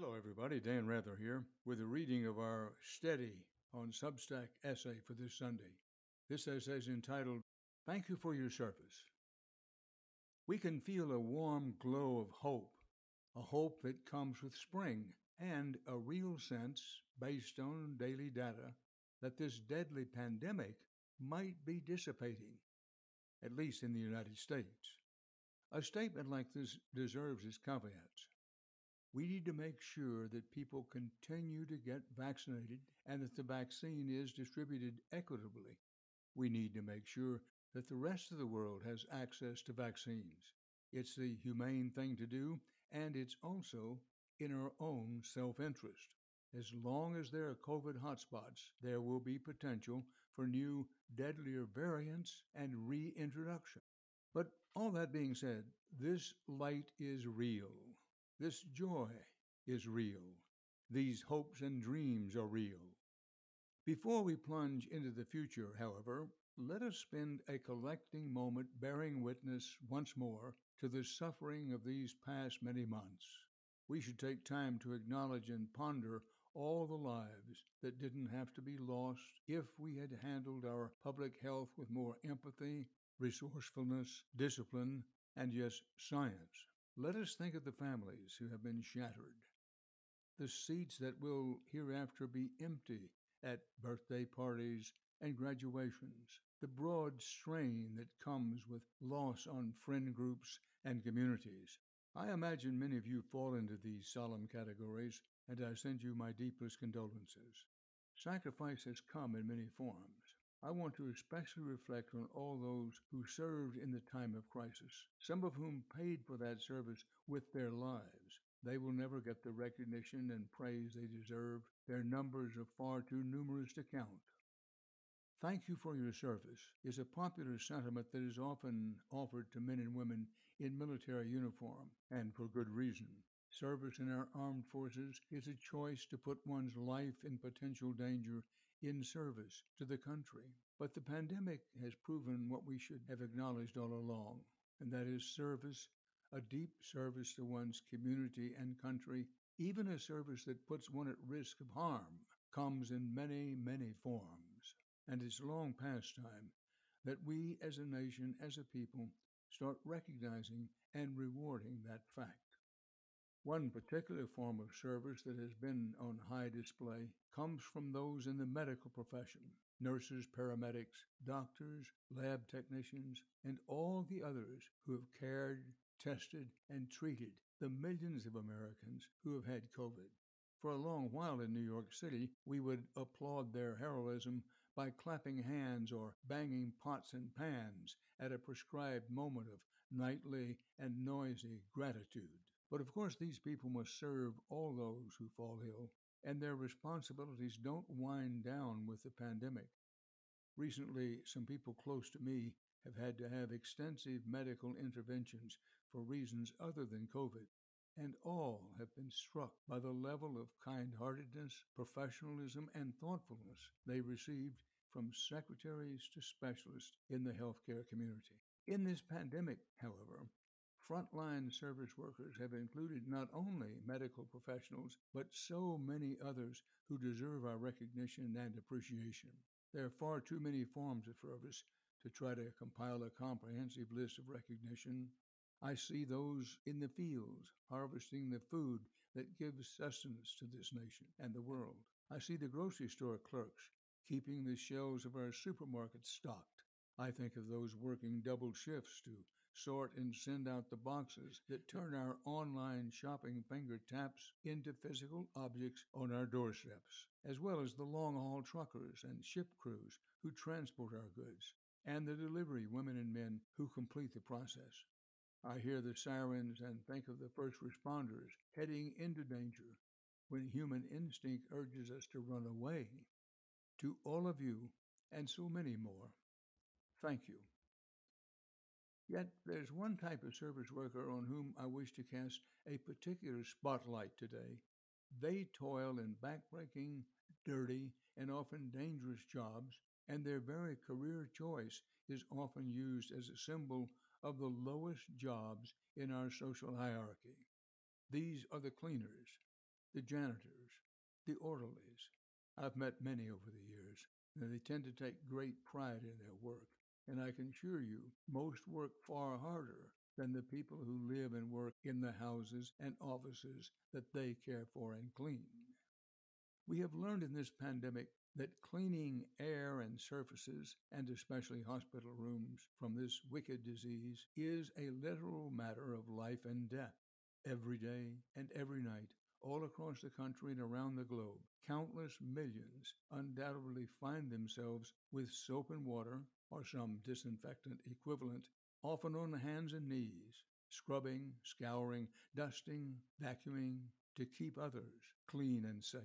Hello, everybody. Dan Rather here with a reading of our Steady on Substack essay for this Sunday. This essay is entitled, Thank You for Your Service. We can feel a warm glow of hope, a hope that comes with spring, and a real sense, based on daily data, that this deadly pandemic might be dissipating, at least in the United States. A statement like this deserves its caveats. We need to make sure that people continue to get vaccinated and that the vaccine is distributed equitably. We need to make sure that the rest of the world has access to vaccines. It's the humane thing to do, and it's also in our own self interest. As long as there are COVID hotspots, there will be potential for new, deadlier variants and reintroduction. But all that being said, this light is real. This joy is real. These hopes and dreams are real. Before we plunge into the future, however, let us spend a collecting moment bearing witness once more to the suffering of these past many months. We should take time to acknowledge and ponder all the lives that didn't have to be lost if we had handled our public health with more empathy, resourcefulness, discipline, and yes, science. Let us think of the families who have been shattered, the seats that will hereafter be empty at birthday parties and graduations, the broad strain that comes with loss on friend groups and communities. I imagine many of you fall into these solemn categories, and I send you my deepest condolences. Sacrifice has come in many forms. I want to especially reflect on all those who served in the time of crisis, some of whom paid for that service with their lives. They will never get the recognition and praise they deserve. Their numbers are far too numerous to count. Thank you for your service is a popular sentiment that is often offered to men and women in military uniform, and for good reason. Service in our armed forces is a choice to put one's life in potential danger in service to the country. But the pandemic has proven what we should have acknowledged all along, and that is service, a deep service to one's community and country, even a service that puts one at risk of harm, comes in many, many forms. And it's long past time that we as a nation, as a people, start recognizing and rewarding that fact. One particular form of service that has been on high display comes from those in the medical profession nurses, paramedics, doctors, lab technicians, and all the others who have cared, tested, and treated the millions of Americans who have had COVID. For a long while in New York City, we would applaud their heroism by clapping hands or banging pots and pans at a prescribed moment of nightly and noisy gratitude. But of course, these people must serve all those who fall ill, and their responsibilities don't wind down with the pandemic. Recently, some people close to me have had to have extensive medical interventions for reasons other than COVID, and all have been struck by the level of kind heartedness, professionalism, and thoughtfulness they received from secretaries to specialists in the healthcare community. In this pandemic, however, Frontline service workers have included not only medical professionals, but so many others who deserve our recognition and appreciation. There are far too many forms of service to try to compile a comprehensive list of recognition. I see those in the fields harvesting the food that gives sustenance to this nation and the world. I see the grocery store clerks keeping the shelves of our supermarkets stocked. I think of those working double shifts to sort and send out the boxes that turn our online shopping finger taps into physical objects on our doorsteps, as well as the long haul truckers and ship crews who transport our goods, and the delivery women and men who complete the process. I hear the sirens and think of the first responders heading into danger when human instinct urges us to run away. To all of you, and so many more, Thank you. Yet there's one type of service worker on whom I wish to cast a particular spotlight today. They toil in backbreaking, dirty, and often dangerous jobs, and their very career choice is often used as a symbol of the lowest jobs in our social hierarchy. These are the cleaners. the janitors, the orderlies. I've met many over the years, and they tend to take great pride in their work. And I can assure you, most work far harder than the people who live and work in the houses and offices that they care for and clean. We have learned in this pandemic that cleaning air and surfaces, and especially hospital rooms, from this wicked disease is a literal matter of life and death. Every day and every night, all across the country and around the globe, countless millions undoubtedly find themselves with soap and water or some disinfectant equivalent, often on hands and knees, scrubbing, scouring, dusting, vacuuming to keep others clean and safe.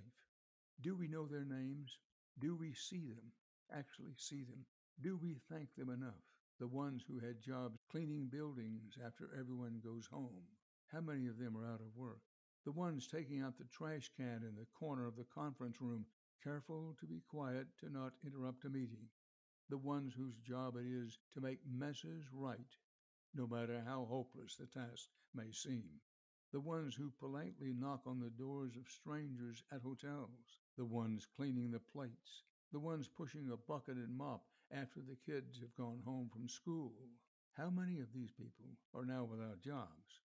Do we know their names? Do we see them? Actually see them? Do we thank them enough? The ones who had jobs cleaning buildings after everyone goes home. How many of them are out of work? The ones taking out the trash can in the corner of the conference room, careful to be quiet to not interrupt a meeting. The ones whose job it is to make messes right, no matter how hopeless the task may seem the ones who politely knock on the doors of strangers at hotels, the ones cleaning the plates, the ones pushing a bucket and mop after the kids have gone home from school. How many of these people are now without jobs?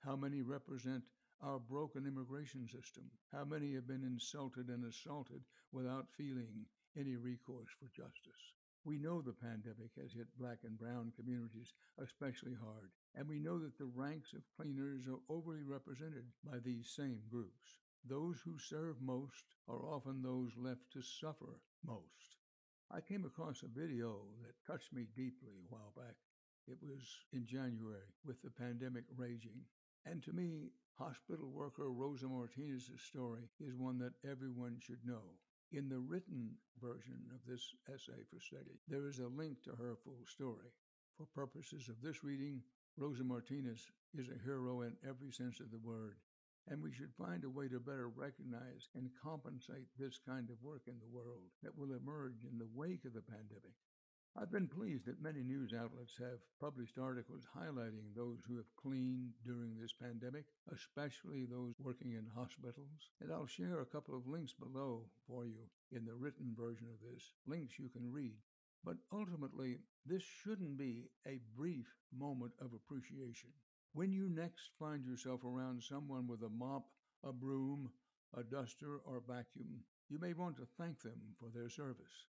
How many represent our broken immigration system? How many have been insulted and assaulted without feeling any recourse for justice? We know the pandemic has hit black and brown communities especially hard, and we know that the ranks of cleaners are overly represented by these same groups. Those who serve most are often those left to suffer most. I came across a video that touched me deeply a while back. It was in January with the pandemic raging. And to me, hospital worker Rosa Martinez's story is one that everyone should know. In the written version of this essay for Steady, there is a link to her full story. For purposes of this reading, Rosa Martinez is a hero in every sense of the word, and we should find a way to better recognize and compensate this kind of work in the world that will emerge in the wake of the pandemic. I've been pleased that many news outlets have published articles highlighting those who have cleaned during this pandemic, especially those working in hospitals. And I'll share a couple of links below for you in the written version of this, links you can read. But ultimately, this shouldn't be a brief moment of appreciation. When you next find yourself around someone with a mop, a broom, a duster, or vacuum, you may want to thank them for their service.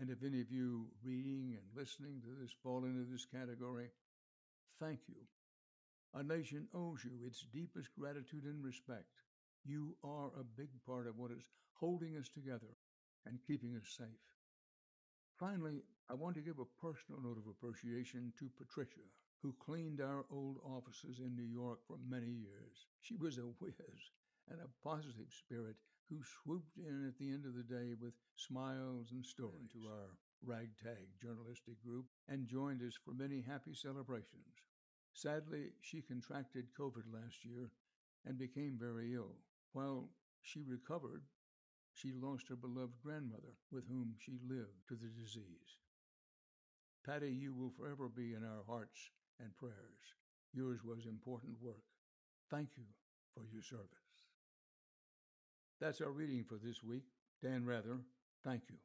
And if any of you reading and listening to this fall into this category, thank you. A nation owes you its deepest gratitude and respect. You are a big part of what is holding us together and keeping us safe. Finally, I want to give a personal note of appreciation to Patricia, who cleaned our old offices in New York for many years. She was a whiz and a positive spirit who swooped in at the end of the day with smiles and stories to our ragtag journalistic group and joined us for many happy celebrations. Sadly, she contracted COVID last year and became very ill. While she recovered, she lost her beloved grandmother with whom she lived to the disease. Patty, you will forever be in our hearts and prayers. Yours was important work. Thank you for your service. That's our reading for this week. Dan Rather, thank you.